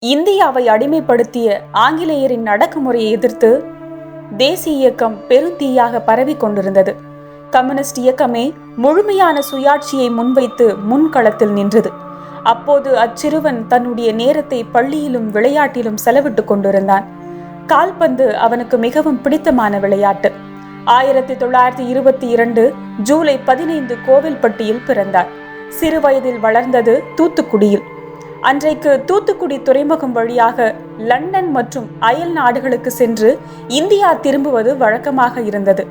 இந்தியாவை அடிமைப்படுத்திய ஆங்கிலேயரின் அடக்குமுறையை எதிர்த்து தேசிய இயக்கம் பெருந்தீயாக பரவி கொண்டிருந்தது. கம்யூனிஸ்ட் இயக்கமே முழுமையான சுயாட்சியை முன்வைத்து முன்களத்தில் நின்றது. அப்போது அச்சிறுவன் தன்னுடைய நேரத்தை பள்ளியிலும் விளையாட்டிலும் செலவிட்டுக் கொண்டிருந்தான். கால்பந்து அவனுக்கு மிகவும் பிடித்தமான விளையாட்டு. ஆயிரத்தி தொள்ளாயிரத்தி இருபத்தி இரண்டு ஜூலை பதினைந்து கோவில்பட்டியில் பிறந்தார். சிறு வயதில் வளர்ந்தது தூத்துக்குடியில். அன்றைக்கு தூத்துக்குடி துறைமுகம் வழியாக லண்டன் மற்றும் அயல் நாடுகளுக்கு சென்று இந்தியா திரும்புவது வழக்கமாக இருந்தது.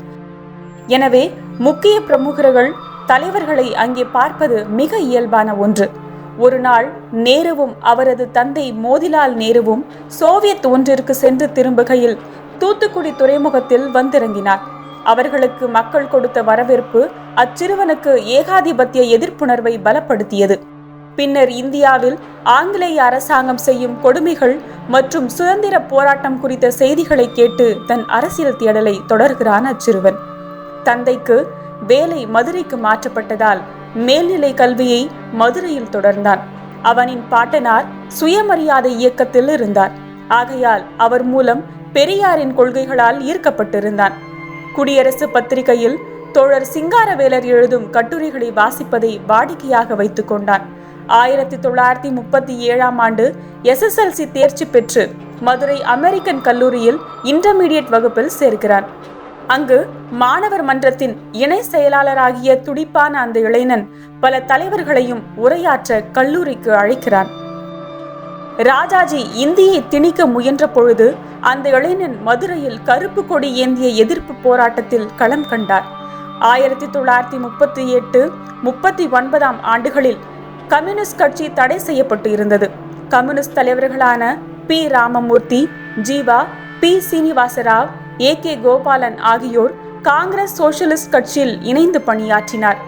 எனவே முக்கிய பிரமுகர்கள் தலைவர்களை அங்கே பார்ப்பது மிக இயல்பான ஒன்று. ஒரு நாள் நேருவும் அவரது தந்தை மோதிலால் நேருவும் சோவியத் ஒன்றிற்கு சென்று திரும்புகையில் தூத்துக்குடி துறைமுகத்தில் வந்திறங்கினார். அவர்களுக்கு மக்கள் கொடுத்த வரவேற்பு அச்சிறுவனுக்கு ஏகாதிபத்திய எதிர்ப்புணர்வை பலப்படுத்தியது. பின்னர் இந்தியாவில் ஆங்கிலேய அரசாங்கம் செய்யும் கொடுமைகள் மற்றும் சுதந்திர போராட்டம் குறித்த செய்திகளை கேட்டு தன் அரசியல் தேடலை தொடர்கிறான் அச்சிறுவன். தந்தைக்கு வேலை மதுரைக்கு மாற்றப்பட்டதால் மேல்நிலை கல்வியை மதுரையில் தொடர்ந்தான். அவனின் பாட்டனார் சுயமரியாதை இயக்கத்தில் இருந்தார். ஆகையால் அவர் மூலம் பெரியாரின் கொள்கைகளால் ஈர்க்கப்பட்டிருந்தான். குடியரசு பத்திரிகையில் தோழர் சிங்காரவேலர் எழுதும் கட்டுரைகளை வாசிப்பதை வாடிக்கையாக வைத்துக் கொண்டான். ஆயிரத்தி தொள்ளாயிரத்தி முப்பத்தி ஏழாம் ஆண்டு எஸ்எஸ்எல்சி தேர்ச்சி பெற்று மதுரை அமெரிக்கன் கல்லூரியில் இன்டர்மீடியட் வகுப்பில் சேர்க்கிறான் அங்கு மாணவர் மன்றத்தின் இணை செயலாளராகிய துடிப்பான அந்த இளைஞன் பல தலைவர்களையும் உரையாற்ற கல்லூரிக்கு அழைக்கிறான். ராஜாஜி இந்தியை திணிக்க முயன்ற பொழுது அந்த இளைஞன் மதுரையில் கருப்பு கொடி ஏந்திய எதிர்ப்பு போராட்டத்தில் களம் கண்டார். ஆயிரத்தி தொள்ளாயிரத்தி முப்பத்தி எட்டு முப்பத்தி ஒன்பதாம் ஆண்டுகளில் கம்யூனிஸ்ட் கட்சி தடை செய்யப்பட்டு இருந்தது. கம்யூனிஸ்ட் தலைவர்களான P. Ramamurthy Jeeva P. Srinivasarao A. K. Gopalan ஆகியோர் காங்கிரஸ் சோசியலிஸ்ட் கட்சியில் இணைந்து பணியாற்றினார்.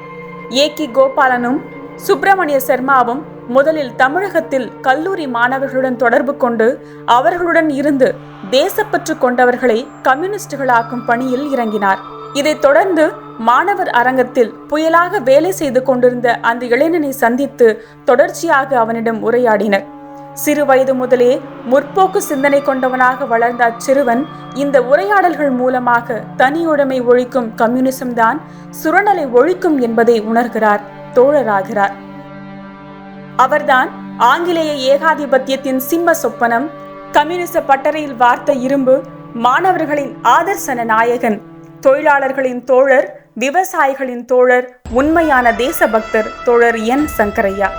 ஏ. கே. கோபாலனும் சுப்பிரமணிய சர்மாவும் முதலில் தமிழகத்தில் கல்லூரி மாணவர்களுடன் தொடர்பு கொண்டு அவர்களுடன் இருந்து தேசப்பற்று கொண்டவர்களை கம்யூனிஸ்டுகளாக்கும் பணியில் இறங்கினார். இதைத் தொடர்ந்து மாணவர் அரங்கத்தில் புயலாக வேலை செய்து கொண்டிருந்த அந்த இளைஞனை சந்தித்து தொடர்ச்சியாக அவனிடம் உரையாடினர். சிறு வயது முதலே முற்போக்கு சிந்தனை கொண்டவனாக வளர்ந்த அச்சிறுவன் இந்த உரையாடல்கள் மூலமாக தனியுடைமை ஒழிக்கும் கம்யூனிசம் தான் சுரநலை ஒழிக்கும் என்பதை உணர்கிறார் தோழராகிறார். அவர்தான் ஆங்கிலேய ஏகாதிபத்தியத்தின் சிம்ம சொப்பனம் கம்யூனிச பட்டறையில் வார்த்த இரும்பு மாணவர்களின் ஆதர்சன நாயகன் தொழிலாளர்களின் தோழர் விவசாயிகளின் தோழர் உண்மையான தேசபக்தர் தோழர் என் சங்கரையா.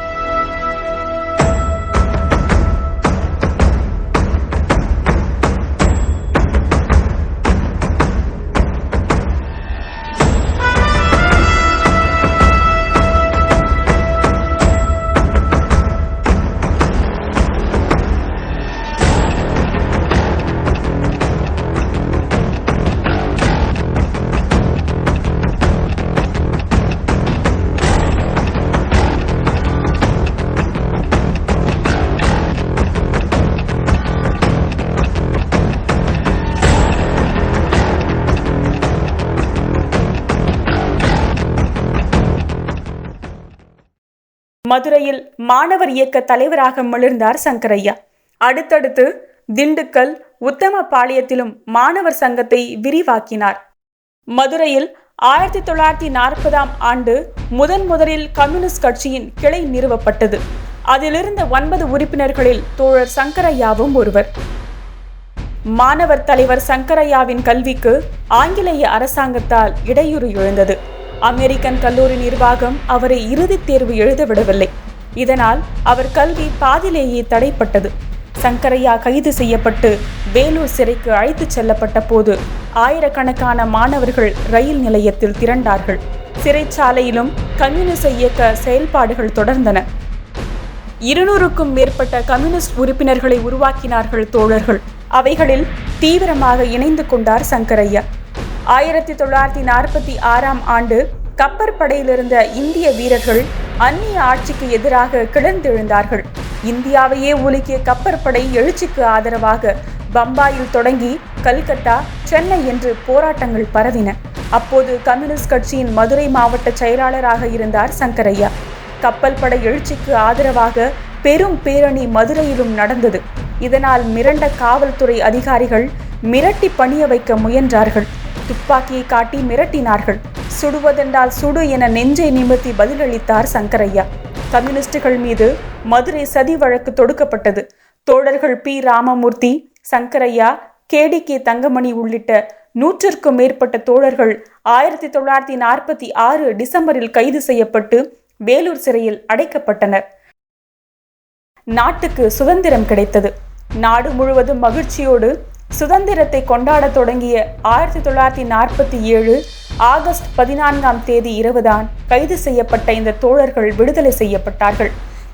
மதுரையில் மாணவர் இயக்க தலைவராக மிளர்ந்தார் சங்கரையா. அடுத்தடுத்து திண்டுக்கல் உத்தமபாளையத்திலும் மாணவர் சங்கத்தை விரிவாக்கினார். மதுரையில் ஆயிரத்தி தொள்ளாயிரத்தி நாற்பதாம் ஆண்டு முதன் முதலில் கம்யூனிஸ்ட் கட்சியின் கிளை நிறுவப்பட்டது. அதிலிருந்த ஒன்பது உறுப்பினர்களில் தோழர் சங்கரையாவும் ஒருவர். மாணவர் தலைவர் சங்கரையாவின் கல்விக்கு ஆங்கிலேய அரசாங்கத்தால் இடையூறு எழுந்தது. அமெரிக்கன் கல்லூரி நிர்வாகம் அவரை இறுதித் தேர்வு எழுத விடவில்லை. இதனால் அவர் கல்வி பாதிலேயே தடைப்பட்டது. சங்கரையா கைது செய்யப்பட்டு வேலூர் சிறைக்கு அழைத்துச் செல்லப்பட்ட போது ஆயிரக்கணக்கான மாணவர்கள் ரயில் நிலையத்தில் திரண்டார்கள். சிறைச்சாலையிலும் கம்யூனிச இயக்க செயல்பாடுகள் தொடர்ந்தன. இருநூறுக்கும் மேற்பட்ட கம்யூனிஸ்ட் உறுப்பினர்களை உருவாக்கினார்கள் தோழர்கள். அவைகளில் தீவிரமாக இணைந்து கொண்டார் சங்கரையா. ஆயிரத்தி தொள்ளாயிரத்தி நாற்பத்தி ஆறாம் ஆண்டு கப்பற்படையிலிருந்த இந்திய வீரர்கள் அந்நிய ஆட்சிக்கு எதிராக கிளர்ந்தெழுந்தார்கள். இந்தியாவையே உலுக்கிய கப்பற்படை எழுச்சிக்கு ஆதரவாக பம்பாயில் தொடங்கி கல்கத்தா சென்னை என்று போராட்டங்கள் பரவின. அப்போது கம்யூனிஸ்ட் கட்சியின் மதுரை மாவட்ட செயலாளராக இருந்தார் சங்கரையா. கப்பல் படை எழுச்சிக்கு ஆதரவாக பெரும் பேரணி மதுரையிலும் நடந்தது. இதனால் மிரண்ட காவல்துறை அதிகாரிகள் மிரட்டி பணிய வைக்க முயன்றார்கள். துப்பாக்கியை காட்டி மிரட்டினார்கள். சுடுவதென்றால் சுடு என நெஞ்சை நிமிர்த்தி பதிலளித்தார் சங்கரையா. கம்யூனிஸ்டுகள் மீது மதுரை சதி வழக்கு தொடுக்கப்பட்டது. தோழர்கள் P. Ramamurthy Sankaraiah K T K. Thangamani உள்ளிட்ட நூற்றிற்கும் மேற்பட்ட தோழர்கள் ஆயிரத்தி தொள்ளாயிரத்தி நாற்பத்தி ஆறு டிசம்பரில் கைது செய்யப்பட்டு வேலூர் சிறையில் அடைக்கப்பட்டனர். நாட்டுக்கு சுதந்திரம் கிடைத்தது. நாடு முழுவதும் மகிழ்ச்சியோடு சுதந்திரத்தை கொண்டாடத் தொடங்கிய ஆயிரத்தி தொள்ளாயிரத்தி நாற்பத்தி ஏழு ஆகஸ்ட் பதினான்காம் தேதி இரவுதான் கைது செய்யப்பட்ட இந்த தோழர்கள் விடுதலை செய்யப்பட்டார்கள்.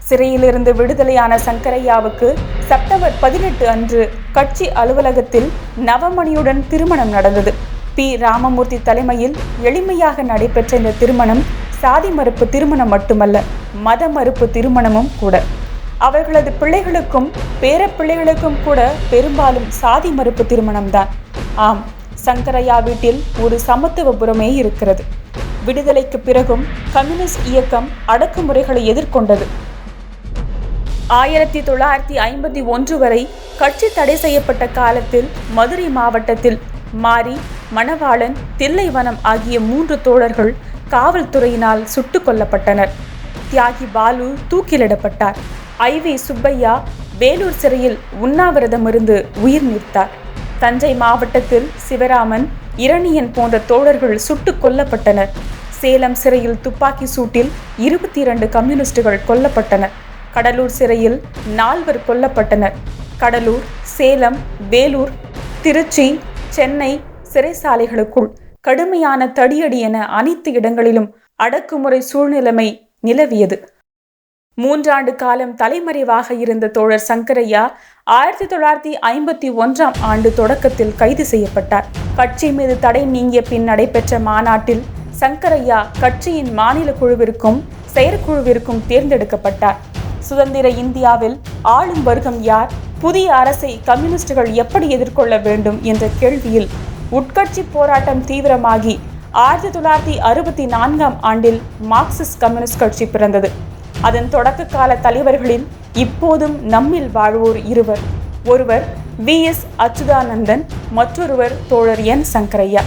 சிறையிலிருந்து விடுதலையான சங்கரையாவுக்கு செப்டம்பர் பதினெட்டு அன்று கட்சி அலுவலகத்தில் நவமணியுடன் திருமணம் நடந்தது. பி. ராமமூர்த்தி தலைமையில் எளிமையாக நடைபெற்ற இந்த திருமணம் சாதி மறுப்பு திருமணம் மட்டுமல்ல மத மறுப்பு திருமணமும் கூட. அவர்களது பிள்ளைகளுக்கும் பேர பிள்ளைகளுக்கும் கூட பெரும்பாலும் சாதி மறுப்பு திருமணம்தான். ஆம் சங்கரையா வீட்டில் ஒரு சமத்துவபுரமே இருக்கிறது. விடுதலைக்கு பிறகும் கம்யூனிஸ்ட் இயக்கம் அடக்குமுறைகளை எதிர்கொண்டது. ஆயிரத்தி தொள்ளாயிரத்தி ஐம்பத்தி ஒன்று வரை கட்சி தடை செய்யப்பட்ட காலத்தில் மதுரை மாவட்டத்தில் மாரி மணவாளன் தில்லைவனம் ஆகிய மூன்று தோழர்கள் காவல்துறையினால் சுட்டுக் கொல்லப்பட்டனர். தியாகி பாலு தூக்கிலிடப்பட்டார். ஐவி சுப்பையா வேலூர் சிறையில் உண்ணாவிரதம் இருந்து உயிர் நீத்தார். தஞ்சை மாவட்டத்தில் சிவராமன் இரணியன் போன்ற தோழர்கள் சுட்டுக் கொல்லப்பட்டனர். சேலம் சிறையில் துப்பாக்கி சூட்டில் இருபத்தி இரண்டு கம்யூனிஸ்டுகள் கொல்லப்பட்டனர். கடலூர் சிறையில் நால்வர் கொல்லப்பட்டனர். கடலூர் சேலம் வேலூர் திருச்சி சென்னை சிறைசாலைகளுக்குள் கடுமையான தடியடி என அனைத்து இடங்களிலும் அடக்குமுறை சூழ்நிலைமை நிலவியது. மூன்றாண்டு காலம் தலைமறைவாக இருந்த தோழர் சங்கரையா ஆயிரத்தி தொள்ளாயிரத்தி ஐம்பத்தி ஒன்றாம் ஆண்டு தொடக்கத்தில் கைது செய்யப்பட்டார். கட்சி மீது தடை நீங்கிய பின் நடைபெற்ற மாநாட்டில் சங்கரையா கட்சியின் மாநில குழுவிற்கும் செயற்குழுவிற்கும் தேர்ந்தெடுக்கப்பட்டார். சுதந்திர இந்தியாவில் ஆளும் வர்க்கம் யார்? புதிய அரசை கம்யூனிஸ்டுகள் எப்படி எதிர்கொள்ள வேண்டும் என்ற கேள்வியில் உட்கட்சி போராட்டம் தீவிரமாகி ஆயிரத்தி தொள்ளாயிரத்தி அறுபத்தி நான்காம் ஆண்டில் மார்க்சிஸ்ட் கம்யூனிஸ்ட் கட்சி பிறந்தது. அதன் தொடக்க கால தலைவர்களில் இப்போதும் நம்மில் வாழ்வோர் இருவர். ஒருவர் வி. எஸ். அச்சுதானந்தன் மற்றொருவர் தோழர் என். சங்கரையா.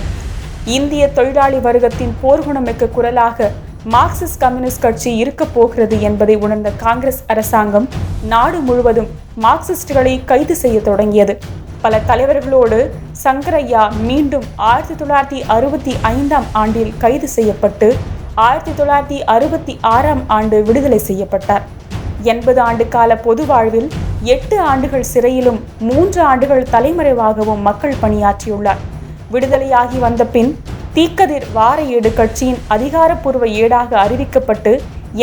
இந்திய தொழிலாளி வர்க்கத்தின் போர்குணமிக்க குரலாக மார்க்சிஸ்ட் கம்யூனிஸ்ட் கட்சி இருக்க போகிறது என்பதை உணர்ந்த காங்கிரஸ் அரசாங்கம் நாடு முழுவதும் மார்க்சிஸ்டுகளை கைது செய்ய தொடங்கியது. பல தலைவர்களோடு சங்கரையா மீண்டும் ஆயிரத்தி தொள்ளாயிரத்தி அறுபத்தி ஐந்தாம் ஆண்டில் கைது செய்யப்பட்டு ஆயிரத்தி தொள்ளாயிரத்தி அறுபத்தி ஆறாம் ஆண்டு விடுதலை செய்யப்பட்டார். எண்பது ஆண்டு கால பொது வாழ்வில் எட்டு ஆண்டுகள் சிறையிலும் மூன்று ஆண்டுகள் தலைமறைவாகவும் மக்கள் பணியாற்றியுள்ளார். விடுதலையாகி வந்த பின் தீக்கதிர் வார ஏடு கட்சியின் அதிகாரப்பூர்வ ஏடாக அறிவிக்கப்பட்டு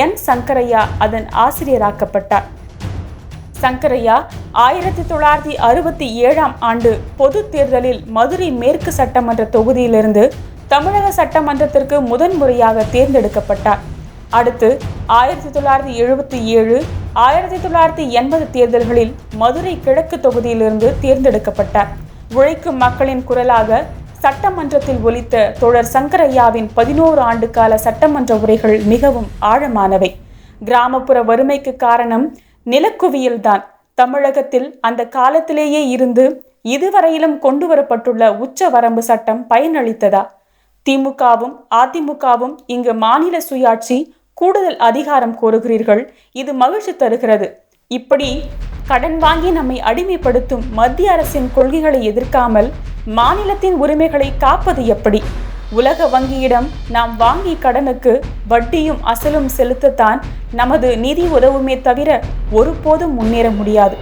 என். சங்கரையா அதன் ஆசிரியராக்கப்பட்டார். சங்கரையா ஆயிரத்தி தொள்ளாயிரத்தி அறுபத்தி ஏழாம் ஆண்டு பொது தேர்தலில் மதுரை மேற்கு சட்டமன்ற தொகுதியிலிருந்து தமிழக சட்டமன்றத்திற்கு முதன்முறையாக தேர்ந்தெடுக்கப்பட்டார். அடுத்து ஆயிரத்தி தொள்ளாயிரத்தி எழுபத்தி ஏழு ஆயிரத்தி தொள்ளாயிரத்தி எண்பது தேர்தல்களில் மதுரை கிழக்கு தொகுதியிலிருந்து தேர்ந்தெடுக்கப்பட்டார். உழைக்கும் மக்களின் குரலாக சட்டமன்றத்தில் ஒலித்த தோழர் சங்கரையாவின் பதினோரு ஆண்டு கால சட்டமன்ற உரைகள் மிகவும் ஆழமானவை. கிராமப்புற வறுமைக்கு காரணம் நிலக்குவியல்தான். தமிழகத்தில் அந்த காலத்திலேயே இருந்து இதுவரையிலும் கொண்டு வரப்பட்டுள்ள உச்ச வரம்பு சட்டம் பயனளித்ததா? திமுகவும் அதிமுகவும் இங்கு மாநில சுயாட்சி கூடுதல் அதிகாரம் கோருகிறீர்கள். இது மகிழ்ச்சி தருகிறது. இப்படி கடன் வாங்கி நம்மை அடிமைப்படுத்தும் மத்திய அரசின் கொள்கைகளை எதிர்க்காமல் மாநிலத்தின் உரிமைகளை காப்பது எப்படி? உலக வங்கியிடம் நாம் வாங்கி கடனுக்கு வட்டியும் அசலும் செலுத்தத்தான் நமது நிதி உதவுமே தவிர ஒருபோதும் முன்னேற முடியாது.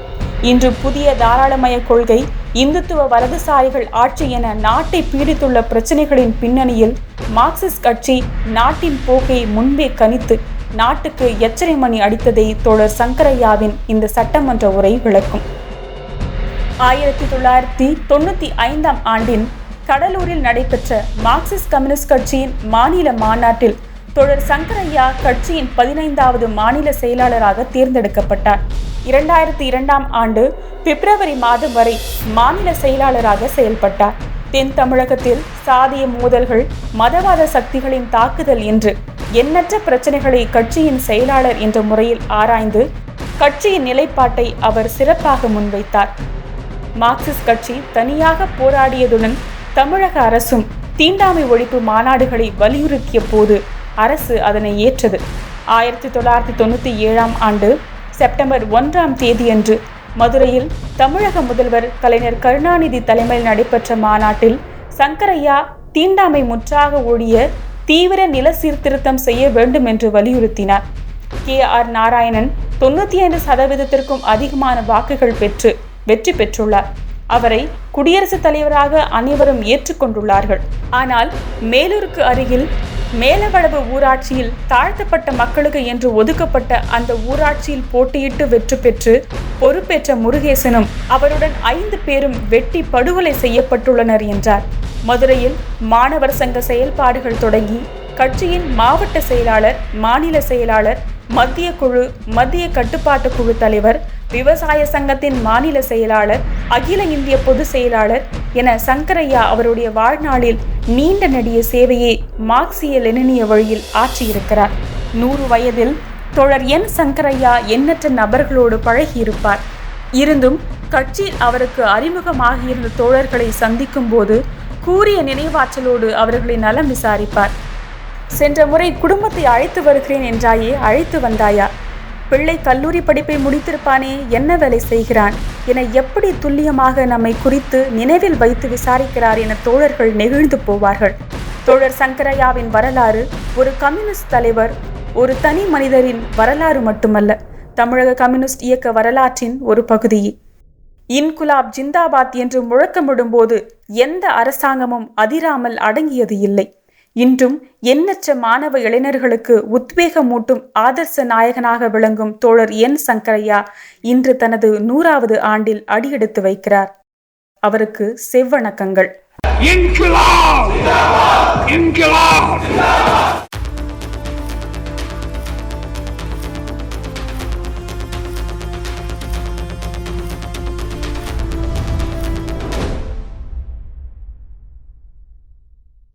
இன்று புதிய தாராளமய கொள்கை இந்துத்துவ வலதுசாரிகள் ஆட்சி என நாட்டை பீடித்துள்ள பிரச்சனைகளின் பின்னணியில் மார்க்சிஸ்ட் கட்சி நாட்டின் போக்கை முன்பே கணித்து நாட்டுக்கு எச்சரை மணி அடித்ததை தோழர் சங்கரையாவின் இந்த சட்டமன்ற உரை விளக்கும். ஆயிரத்தி தொள்ளாயிரத்தி தொண்ணூத்தி ஐந்தாம் ஆண்டின் கடலூரில் நடைபெற்ற மார்க்சிஸ்ட் கம்யூனிஸ்ட் கட்சியின் மாநில மாநாட்டில் தோழர் சங்கரையா கட்சியின் பதினைந்தாவது மாநில செயலாளராக தேர்ந்தெடுக்கப்பட்டார். இரண்டாயிரத்தி இரண்டாம் ஆண்டு பிப்ரவரி மாதம் வரை மாநில செயலாளராக செயல்பட்டார். தென் தமிழகத்தில் சாதிய மோதல்கள் மதவாத சக்திகளின் தாக்குதல் என்று எண்ணற்ற பிரச்சனைகளை கட்சியின் செயலாளர் என்ற முறையில் ஆராய்ந்து கட்சியின் நிலைப்பாட்டை அவர் சிறப்பாக முன்வைத்தார். மார்க்சிஸ்ட் கட்சி தனியாக போராடியதுடன் தமிழக அரசும் தீண்டாமை ஒழிப்பு மாநாடுகளை வலியுறுத்திய போது அரசு அதனை ஏற்றது. ஆயிரத்தி தொள்ளாயிரத்தி தொண்ணூற்றி ஏழாம் ஆண்டு செப்டம்பர் ஒன்றாம் தேதியன்று மதுரையில் தமிழக முதல்வர் கலைஞர் கருணாநிதி தலைமையில் நடைபெற்ற மாநாட்டில் சங்கரையா தீண்டாமை முற்றாக ஒழிய தீவிர நில சீர்திருத்தம் செய்ய வேண்டும் என்று வலியுறுத்தினார். கே ஆர் நாராயணன் தொண்ணூற்றி ஐந்து சதவீதத்திற்கும் அதிகமான வாக்குகள் பெற்று வெற்றி பெற்றுள்ளார். அவரை குடியரசுத் தலைவராக அனைவரும் ஏற்றுக்கொண்டுள்ளார்கள். ஆனால் மேலூருக்கு அருகில் மேலவளவு ஊராட்சியில் தாழ்த்தப்பட்ட மக்களுக்கு என்று ஒதுக்கப்பட்ட அந்த ஊராட்சியில் போட்டியிட்டு வெற்றி பெற்று பொறுப்பேற்ற முருகேசனும் அவருடன் ஐந்து பேரும் வெட்டி படுகொலை செய்யப்பட்டுள்ளனர் என்றார். மதுரையில் மாணவர் சங்க செயல்பாடுகள் தொடங்கி கட்சியின் மாவட்ட செயலாளர் மாநில செயலாளர் மத்திய குழு மத்திய கட்டுப்பாட்டு குழு தலைவர் விவசாய சங்கத்தின் மாநில செயலாளர் அகில இந்திய பொதுச் செயலாளர் என சங்கரையா அவருடைய வாழ்நாளில் நீண்ட நெடிய சேவையை மார்க்சிய லெனினிய வழியில் ஆற்றியிருக்கிறார். நூறு வயதில் தோழர் என் சங்கரையா எண்ணற்ற நபர்களோடு பழகியிருப்பார். இருந்தும் கட்சியில் அவருக்கு அறிமுகமாகியிருந்த தோழர்களை சந்திக்கும் போது கூறிய நினைவாற்றலோடு அவர்களை நலம் விசாரிப்பார். சென்ற முறை குடும்பத்தை அழைத்து வருகிறேன் என்றாயே அழைத்து வந்தாயா? பிள்ளை கல்லூரி படிப்பை முடித்திருப்பானே என்ன வேலை செய்கிறான்? என எப்படி துல்லியமாக நம்மை குறித்து நினைவில் வைத்து விசாரிக்கிறார் என தோழர்கள் நெகிழ்ந்து போவார்கள். தோழர் சங்கரையாவின் வரலாறு ஒரு கம்யூனிஸ்ட் தலைவர் ஒரு தனி மனிதரின் வரலாறு மட்டுமல்ல தமிழக கம்யூனிஸ்ட் இயக்க வரலாற்றின் ஒரு பகுதியே இன்குலாப் ஜிந்தாபாத் என்று முழக்கமிடும்போது எந்த அரசாங்கமும் அதிராமல் அடங்கியது இல்லை. இன்றும் எண்ணற்ற மாணவ இளைஞர்களுக்கு உத்வேகமூட்டும் ஆதர்ச நாயகனாக விளங்கும் தோழர் என் சங்கரையா இன்று தனது நூறாவது ஆண்டில் அடியெடுத்து வைக்கிறார். அவருக்கு செவ்வணக்கங்கள்.